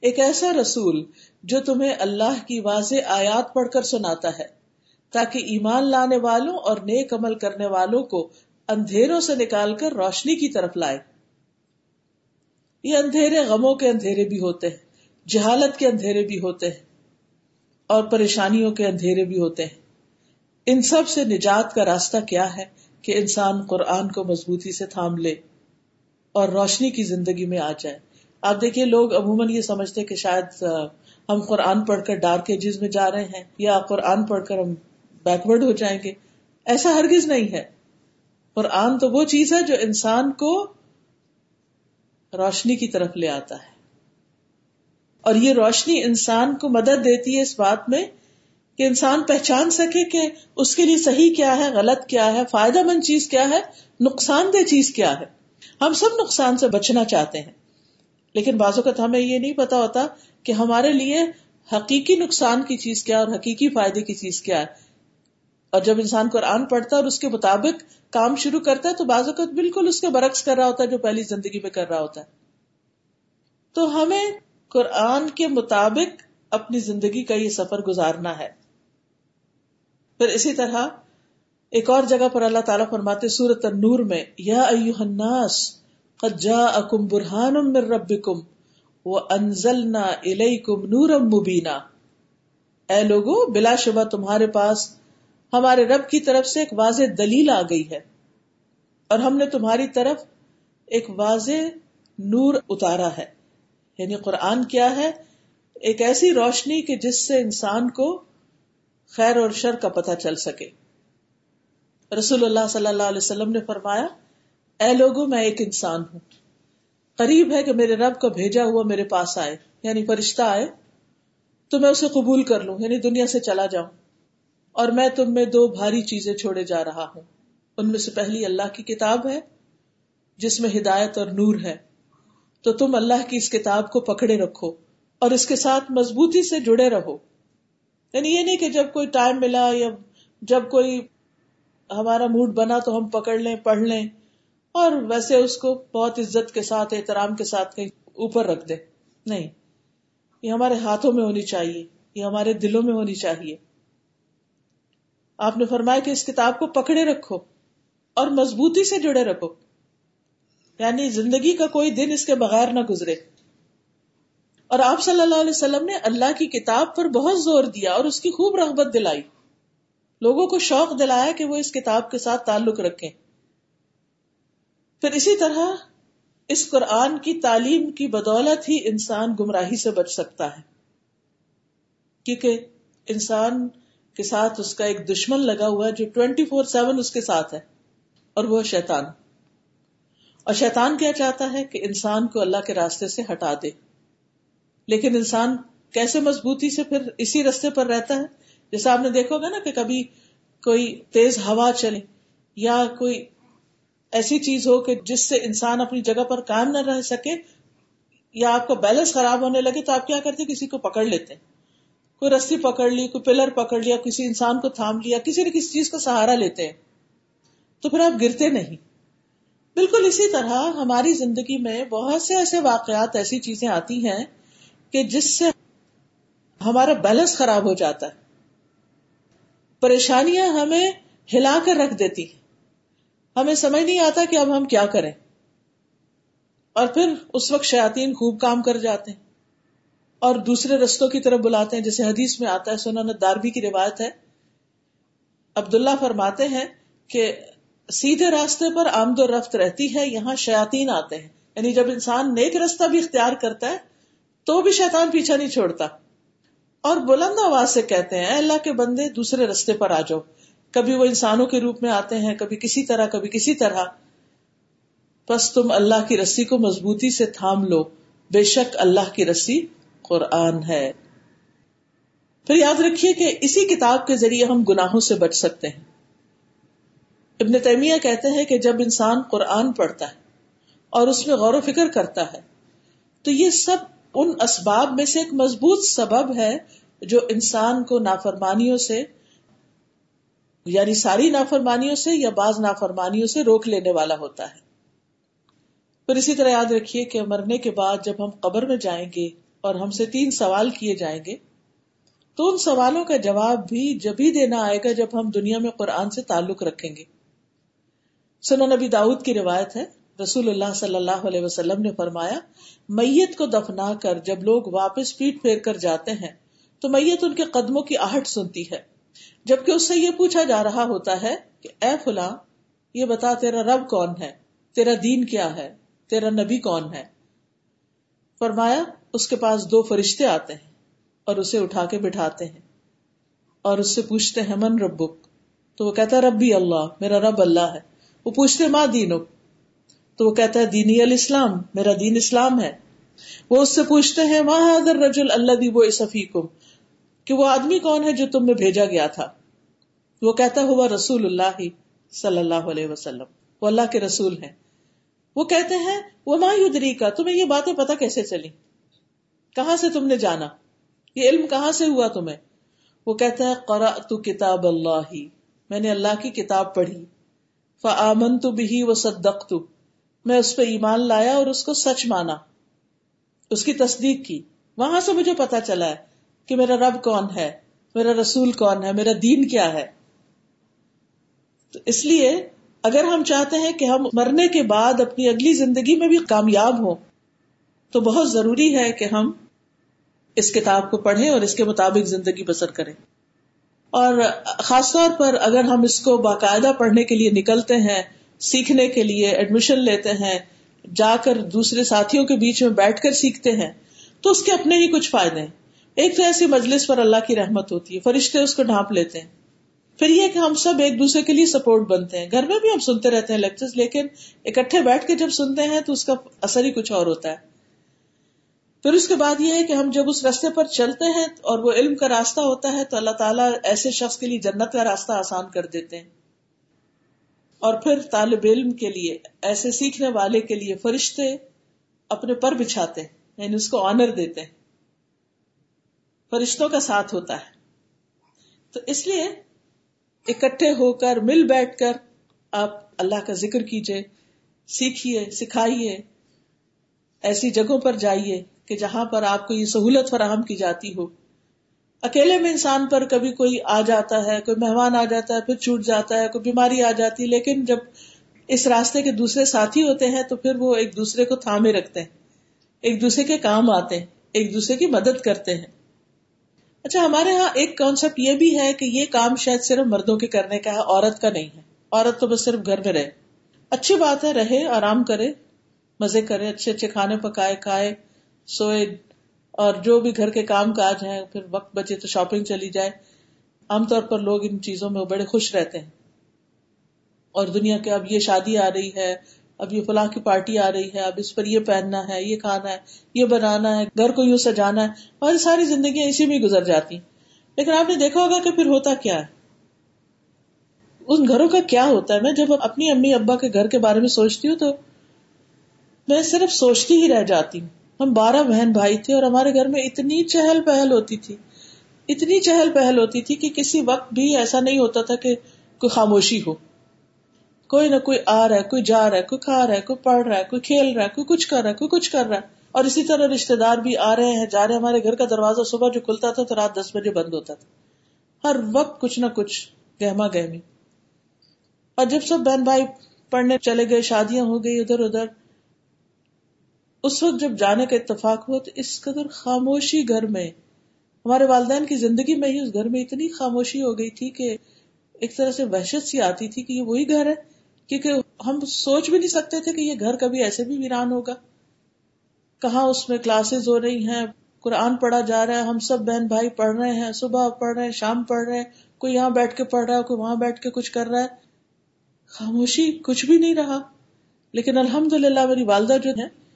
ایک ایسا رسول جو تمہیں اللہ کی واضح آیات پڑھ کر سناتا ہے، تاکہ ایمان لانے والوں اور نیک عمل کرنے والوں کو اندھیروں سے نکال کر روشنی کی طرف لائے۔ یہ اندھیرے غموں کے اندھیرے بھی ہوتے ہیں، جہالت کے اندھیرے بھی ہوتے ہیں اور پریشانیوں کے اندھیرے بھی ہوتے ہیں۔ ان سب سے نجات کا راستہ کیا ہے کہ انسان قرآن کو مضبوطی سے تھام لے اور روشنی کی زندگی میں آ جائے۔ آپ دیکھیے، لوگ عموماً یہ سمجھتے کہ شاید ہم قرآن پڑھ کر ڈارک ایجز میں جا رہے ہیں یا قرآن پڑھ کر ہم بیکورڈ ہو جائیں گے۔ ایسا ہرگز نہیں ہے۔ قرآن تو وہ چیز ہے جو انسان کو روشنی کی طرف لے آتا ہے۔ اور یہ روشنی انسان کو مدد دیتی ہے اس بات میں کہ انسان پہچان سکے کہ اس کے لیے صحیح کیا ہے، غلط کیا ہے، فائدہ مند چیز کیا ہے، نقصان دہ چیز کیا ہے۔ ہم سب نقصان سے بچنا چاہتے ہیں۔ لیکن بعض اوقات ہمیں یہ نہیں پتا ہوتا کہ ہمارے لیے حقیقی نقصان کی چیز کیا اور حقیقی فائدے کی چیز کیا ہے۔ اور جب انسان قرآن پڑھتا ہے اور اس کے مطابق کام شروع کرتا ہے تو بعض اوقات بالکل اس کے برعکس کر رہا ہوتا ہے جو پہلی زندگی میں کر رہا ہوتا ہے۔ تو ہمیں قرآن کے مطابق اپنی زندگی کا یہ سفر گزارنا ہے۔ پھر اسی طرح ایک اور جگہ پر اللہ تعالیٰ فرماتے سورت النور میں، یا الناس، قد جاءکم برہان من ربکم وانزلنا الیکم نورا مبینا۔ اے لوگو، بلا شبہ تمہارے پاس ہمارے رب کی طرف سے ایک واضح دلیل آ گئی ہے اور ہم نے تمہاری طرف ایک واضح نور اتارا ہے۔ یعنی قرآن کیا ہے؟ ایک ایسی روشنی کہ جس سے انسان کو خیر اور شر کا پتہ چل سکے۔ رسول اللہ صلی اللہ علیہ وسلم نے فرمایا، اے لوگوں میں ایک انسان ہوں۔ قریب ہے کہ میرے رب کا بھیجا ہوا میرے پاس آئے یعنی فرشتہ آئے، تو میں اسے قبول کر لوں یعنی دنیا سے چلا جاؤں۔ اور میں تم میں دو بھاری چیزیں چھوڑے جا رہا ہوں۔ ان میں سے پہلی اللہ کی کتاب ہے، جس میں ہدایت اور نور ہے۔ تو تم اللہ کی اس کتاب کو پکڑے رکھو اور اس کے ساتھ مضبوطی سے جڑے رہو۔ یعنی یہ نہیں کہ جب کوئی ٹائم ملا یا جب کوئی ہمارا موڈ بنا تو ہم پکڑ لیں، پڑھ لیں اور ویسے اس کو بہت عزت کے ساتھ، احترام کے ساتھ کہیں اوپر رکھ دیں۔ نہیں، یہ ہمارے ہاتھوں میں ہونی چاہیے، یہ ہمارے دلوں میں ہونی چاہیے۔ آپ نے فرمایا کہ اس کتاب کو پکڑے رکھو اور مضبوطی سے جڑے رکھو۔ یعنی زندگی کا کوئی دن اس کے بغیر نہ گزرے۔ اور آپ صلی اللہ علیہ وسلم نے اللہ کی کتاب پر بہت زور دیا اور اس کی خوب رغبت دلائی۔ لوگوں کو شوق دلایا کہ وہ اس کتاب کے ساتھ تعلق رکھیں۔ پھر اسی طرح اس قرآن کی تعلیم کی بدولت ہی انسان گمراہی سے بچ سکتا ہے۔ کیونکہ انسان کے ساتھ اس کا ایک دشمن لگا ہوا ہے جو ٹوینٹی فور سیون اس کے ساتھ ہے، اور وہ شیطان۔ اور شیطان کیا چاہتا ہے کہ انسان کو اللہ کے راستے سے ہٹا دے۔ لیکن انسان کیسے مضبوطی سے پھر اسی رستے پر رہتا ہے؟ جیسے آپ نے دیکھو گا نا کہ کبھی کوئی تیز ہوا چلے، یا کوئی ایسی چیز ہو کہ جس سے انسان اپنی جگہ پر کام نہ رہ سکے، یا آپ کا بیلنس خراب ہونے لگے تو آپ کیا کرتے؟ کسی کو پکڑ لیتے۔ ہیں کوئی رسی پکڑ لی، کوئی پلر پکڑ لیا، کسی انسان کو تھام لیا، کسی نہ کسی چیز کا سہارا لیتے ہیں۔ تو پھر آپ گرتے نہیں۔ بالکل اسی طرح ہماری زندگی میں بہت سے ایسے واقعات، ایسی چیزیں آتی ہیں کہ جس سے ہمارا بیلنس خراب ہو جاتا ہے۔ پریشانیاں ہمیں ہلا کر رکھ دیتی ہمیں سمجھ نہیں آتا کہ اب ہم کیا کریں۔ اور پھر اس وقت شیاتین خوب کام کر جاتے ہیں۔ اور دوسرے رستوں کی طرف بلاتے ہیں، جیسے حدیث میں آتا ہے، سنن داربی کی روایت ہے۔ عبداللہ فرماتے ہیں کہ سیدھے راستے پر آمد و رفت رہتی ہے، یہاں شیاتین آتے ہیں۔ یعنی جب انسان نیک رستہ بھی اختیار کرتا ہے، تو بھی شیطان پیچھا نہیں چھوڑتا۔ اور بلند آواز سے کہتے ہیں اللہ کے بندے، دوسرے رستے پر آ جاؤ۔ کبھی وہ انسانوں کے روپ میں آتے ہیں، کبھی کسی طرح، کبھی کسی طرح۔ بس تم اللہ کی رسی کو مضبوطی سے تھام لو۔ بے شک اللہ کی رسی قرآن ہے۔ پھر یاد رکھیے کہ اسی کتاب کے ذریعے ہم گناہوں سے بچ سکتے ہیں۔ ابن تیمیہ کہتے ہیں کہ جب انسان قرآن پڑھتا ہے اور اس میں غور و فکر کرتا ہے، تو یہ سب ان اسباب میں سے ایک مضبوط سبب ہے جو انسان کو نافرمانیوں سے یعنی ساری نافرمانیوں سے یا بعض نافرمانیوں سے روک لینے والا ہوتا ہے۔ پھر اسی طرح یاد رکھیے کہ مرنے کے بعد جب ہم قبر میں جائیں گے اور ہم سے تین سوال کیے جائیں گے، تو ان سوالوں کا جواب بھی جب ہی دینا آئے گا جب ہم دنیا میں قرآن سے تعلق رکھیں گے۔ سنو، نبی داؤد کی روایت ہے، رسول اللہ صلی اللہ علیہ وسلم نے فرمایا، میت کو دفنا کر جب لوگ واپس پیٹ پھیر کر جاتے ہیں، تو میت ان کے قدموں کی آہٹ سنتی ہے۔ جبکہ اس سے یہ پوچھا جا رہا ہوتا ہے کہ، اے فلاں، یہ بتا تیرا رب کون ہے؟ تیرا دین کیا ہے؟ تیرا نبی کون ہے؟ فرمایا اس کے پاس دو فرشتے آتے ہیں اور اسے اٹھا کے بٹھاتے ہیں اور اس سے پوچھتے ہیں، من ربک؟ تو وہ کہتا ہے رب بھی اللہ، میرا رب اللہ ہے۔ وہ پوچھتے ماں دینک؟ تو وہ کہتا ہے، دینی الاسلام، میرا دین اسلام ہے۔ وہ اس سے پوچھتے ہیں وہاں اگر رجل اللہ دی وہ کہ وہ آدمی کون ہے جو تم میں بھیجا گیا تھا؟ وہ کہتا ہوا رسول اللہ صلی اللہ علیہ وسلم۔ وہ اللہ کے رسول ہیں۔ وہ کہتے ہیں وہ ماں یدری کا تمہیں یہ باتیں پتا کیسے چلی کہاں سے تم نے جانا؟ یہ علم کہاں سے ہوا تمہیں؟ وہ کہتا ہے قرا تو کتاب اللہ، میں نے اللہ کی کتاب پڑھی۔ فمن تو بھی وہ صدق میں اس پہ ایمان لایا اور اس کو سچ مانا۔ اس کی تصدیق کی۔ وہاں سے مجھے پتا چلا ہے کہ میرا رب کون ہے، میرا رسول کون ہے، میرا دین کیا ہے۔ تو اس لیے اگر ہم چاہتے ہیں کہ ہم مرنے کے بعد اپنی اگلی زندگی میں بھی کامیاب ہوں، تو بہت ضروری ہے کہ ہم اس کتاب کو پڑھیں اور اس کے مطابق زندگی بسر کریں۔ اور خاص طور پر اگر ہم اس کو باقاعدہ پڑھنے کے لیے نکلتے ہیں، سیکھنے کے لیے ایڈمیشن لیتے ہیں، جا کر دوسرے ساتھیوں کے بیچ میں بیٹھ کر سیکھتے ہیں، تو اس کے اپنے ہی کچھ فائدے ہیں۔ ایک تو ایسی مجلس پر اللہ کی رحمت ہوتی ہے، فرشتے اس کو ڈھانپ لیتے ہیں۔ پھر یہ کہ ہم سب ایک دوسرے کے لیے سپورٹ بنتے ہیں۔ گھر میں بھی ہم سنتے رہتے ہیں لیکچر لیکن اکٹھے بیٹھ کے جب سنتے ہیں تو اس کا اثر ہی کچھ اور ہوتا ہے۔ پھر اس کے بعد یہ ہے کہ ہم جب اس راستے پر چلتے ہیں اور وہ علم کا راستہ ہوتا ہے تو اللہ تعالیٰ ایسے شخص کے لیے جنت کا راستہ آسان کر دیتے ہیں۔ اور پھر طالب علم کے لیے، ایسے سیکھنے والے کے لیے فرشتے اپنے پر بچھاتے ہیں یعنی اس کو آنر دیتے ہیں۔ فرشتوں کا ساتھ ہوتا ہے۔ تو اس لیے اکٹھے ہو کر، مل بیٹھ کر آپ اللہ کا ذکر کیجیے سیکھیے، سکھائیے، ایسی جگہوں پر جائیے۔ کہ جہاں پر آپ کو یہ سہولت فراہم کی جاتی ہو۔ اکیلے میں انسان پر کبھی کوئی آ جاتا ہے، کوئی مہمان آ جاتا ہے، پھر چھوٹ جاتا ہے، کوئی بیماری آ جاتی ہے، لیکن جب اس راستے کے دوسرے ساتھی ہوتے ہیں تو پھر وہ ایک دوسرے کو تھامے رکھتے ہیں۔ ایک دوسرے کے کام آتے ہیں، ایک دوسرے کی مدد کرتے ہیں۔ اچھا ہمارے یہاں ایک کانسیپٹ یہ بھی ہے کہ یہ کام شاید صرف مردوں کے کرنے کا ہے، عورت کا نہیں ہے۔ عورت تو بس صرف گھر میں رہے۔ اچھی بات ہے، رہے، آرام کرے، مزے کرے، اچھے اچھے کھانے پکائے، کھائے۔ سوئے اور جو بھی گھر کے کام کاج ہیں، پھر وقت بچے تو شاپنگ چلی جائے۔ عام طور پر لوگ ان چیزوں میں بڑے خوش رہتے ہیں۔ اور دنیا کے اب یہ شادی آ رہی ہے، اب یہ فلاں کی پارٹی آ رہی ہے، اب اس پر یہ پہننا ہے، یہ کھانا ہے، یہ بنانا ہے، گھر کو یوں سجانا ہے اور ساری زندگیاں اسی میں گزر جاتی لیکن آپ نے دیکھا ہوگا کہ پھر ہوتا کیا ہے؟ ان گھروں کا کیا ہوتا ہے؟ میں جب اپنی امی ابا کے گھر کے بارے میں سوچتی ہوں تو میں صرف سوچتی ہی رہ جاتی ہوں۔ ہم بارہ بہن بھائی تھے اور ہمارے گھر میں اتنی چہل پہل ہوتی تھی، اتنی چہل پہل ہوتی تھی کہ کسی وقت بھی ایسا نہیں ہوتا تھا کہ کوئی خاموشی ہو۔ کوئی نہ کوئی آ رہا ہے، کوئی جا رہا ہے، کوئی کھا رہا ہے، کوئی پڑھ رہا ہے، کوئی کھیل رہا ہے، کوئی کچھ کر رہا ہے، کوئی کچھ کر رہا ہے۔ اور اسی طرح رشتے دار بھی آ رہے ہیں، جا رہے ہیں۔ ہمارے گھر کا دروازہ صبح جو کھلتا تھا تو رات دس بجے بند ہوتا تھا۔ ہر وقت کچھ نہ کچھ گہما گہمی۔ اور جب سب بہن بھائی پڑھنے چلے گئے، شادیاں ہو گئی ادھر ادھر اس وقت جب جانے کا اتفاق ہوا تو اس قدر خاموشی گھر میں، ہمارے والدین کی زندگی میں ہی اس گھر میں اتنی خاموشی ہو گئی تھی کہ ایک طرح سے وحشت سی آتی تھی کہ یہ وہی گھر ہے، کیونکہ ہم سوچ بھی نہیں سکتے تھے کہ یہ گھر کبھی ایسے بھی ویران ہوگا۔ کہاں اس میں کلاسز ہو رہی ہیں، قرآن پڑھا جا رہا ہے، ہم سب بہن بھائی پڑھ رہے ہیں، صبح پڑھ رہے ہیں، شام پڑھ رہے ہیں، کوئی یہاں بیٹھ کے پڑھ رہا ہے، کوئی وہاں بیٹھ کے کچھ کر رہا ہے۔ خاموشی کچھ بھی نہیں رہا۔ لیکن الحمد للہ میری والدہ جو ہے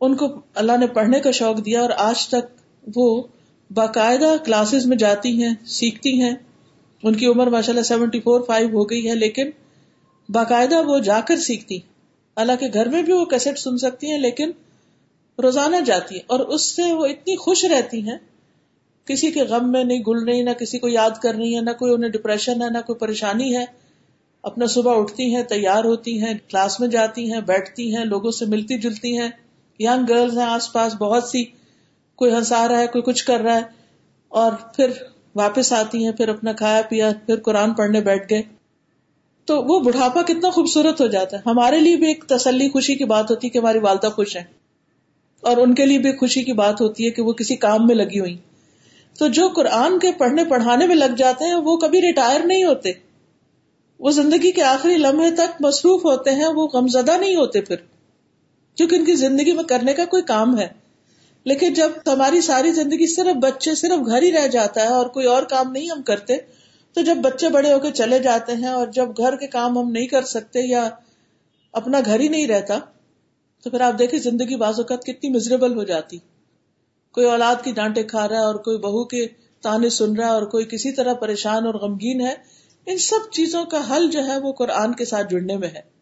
ان کو اللہ نے پڑھنے کا شوق دیا اور آج تک وہ باقاعدہ کلاسز میں جاتی ہیں، سیکھتی ہیں۔ ان کی عمر ماشاء اللہ سیونٹی فور، فائیو ہو گئی ہے، لیکن باقاعدہ وہ جا کر سیکھتی اللہ کے گھر میں بھی وہ کیسٹ سن سکتی ہیں، لیکن روزانہ جاتی ہیں۔ اور اس سے وہ اتنی خوش رہتی ہیں۔ کسی کے غم میں نہیں، گل رہی نہ کسی کو یاد کر رہی ہے، نہ کوئی انہیں ڈپریشن ہے، نہ کوئی پریشانی ہے۔ اپنا صبح اٹھتی ہیں، تیار ہوتی ہیں، کلاس میں جاتی ہیں، بیٹھتی ہیں، لوگوں سے ملتی جلتی ہیں۔ یگ گرلز ہیں، آس پاس بہت سی، کوئی ہنسا رہا ہے، کوئی کچھ کر رہا ہے، اور پھر واپس آتی ہیں، پھر اپنا کھایا پیا، پھر قرآن پڑھنے بیٹھ گئے۔ تو وہ بڑھاپا کتنا خوبصورت ہو جاتا ہے۔ ہمارے لیے بھی ایک تسلی خوشی کی بات ہوتی ہے کہ ہماری والدہ خوش ہیں۔ اور ان کے لیے بھی خوشی کی بات ہوتی ہے کہ وہ کسی کام میں لگی ہوئی تو جو قرآن کے پڑھنے، پڑھانے میں لگ جاتے ہیں، وہ کبھی ریٹائر نہیں ہوتے۔ وہ زندگی کے آخری لمحے تک مصروف ہوتے ہیں، وہ غمزدہ نہیں ہوتے پھر۔ کیونکہ ان کی زندگی میں کرنے کا کوئی کام ہے۔ لیکن جب ہماری ساری زندگی صرف بچے صرف گھر ہی رہ جاتا ہے اور کوئی اور کام نہیں ہم کرتے، تو جب بچے بڑے ہو کے چلے جاتے ہیں اور جب گھر کے کام ہم نہیں کر سکتے یا اپنا گھر ہی نہیں رہتا، تو پھر آپ دیکھیں زندگی بعض اوقات کتنی مزریبل ہو جاتی۔ کوئی اولاد کی ڈانٹے کھا رہا ہے اور کوئی بہو کے تانے سن رہا ہے اور کوئی کسی طرح پریشان اور غمگین ہے، ان سب چیزوں کا حل جو ہے وہ قرآن کے ساتھ جڑنے میں ہے۔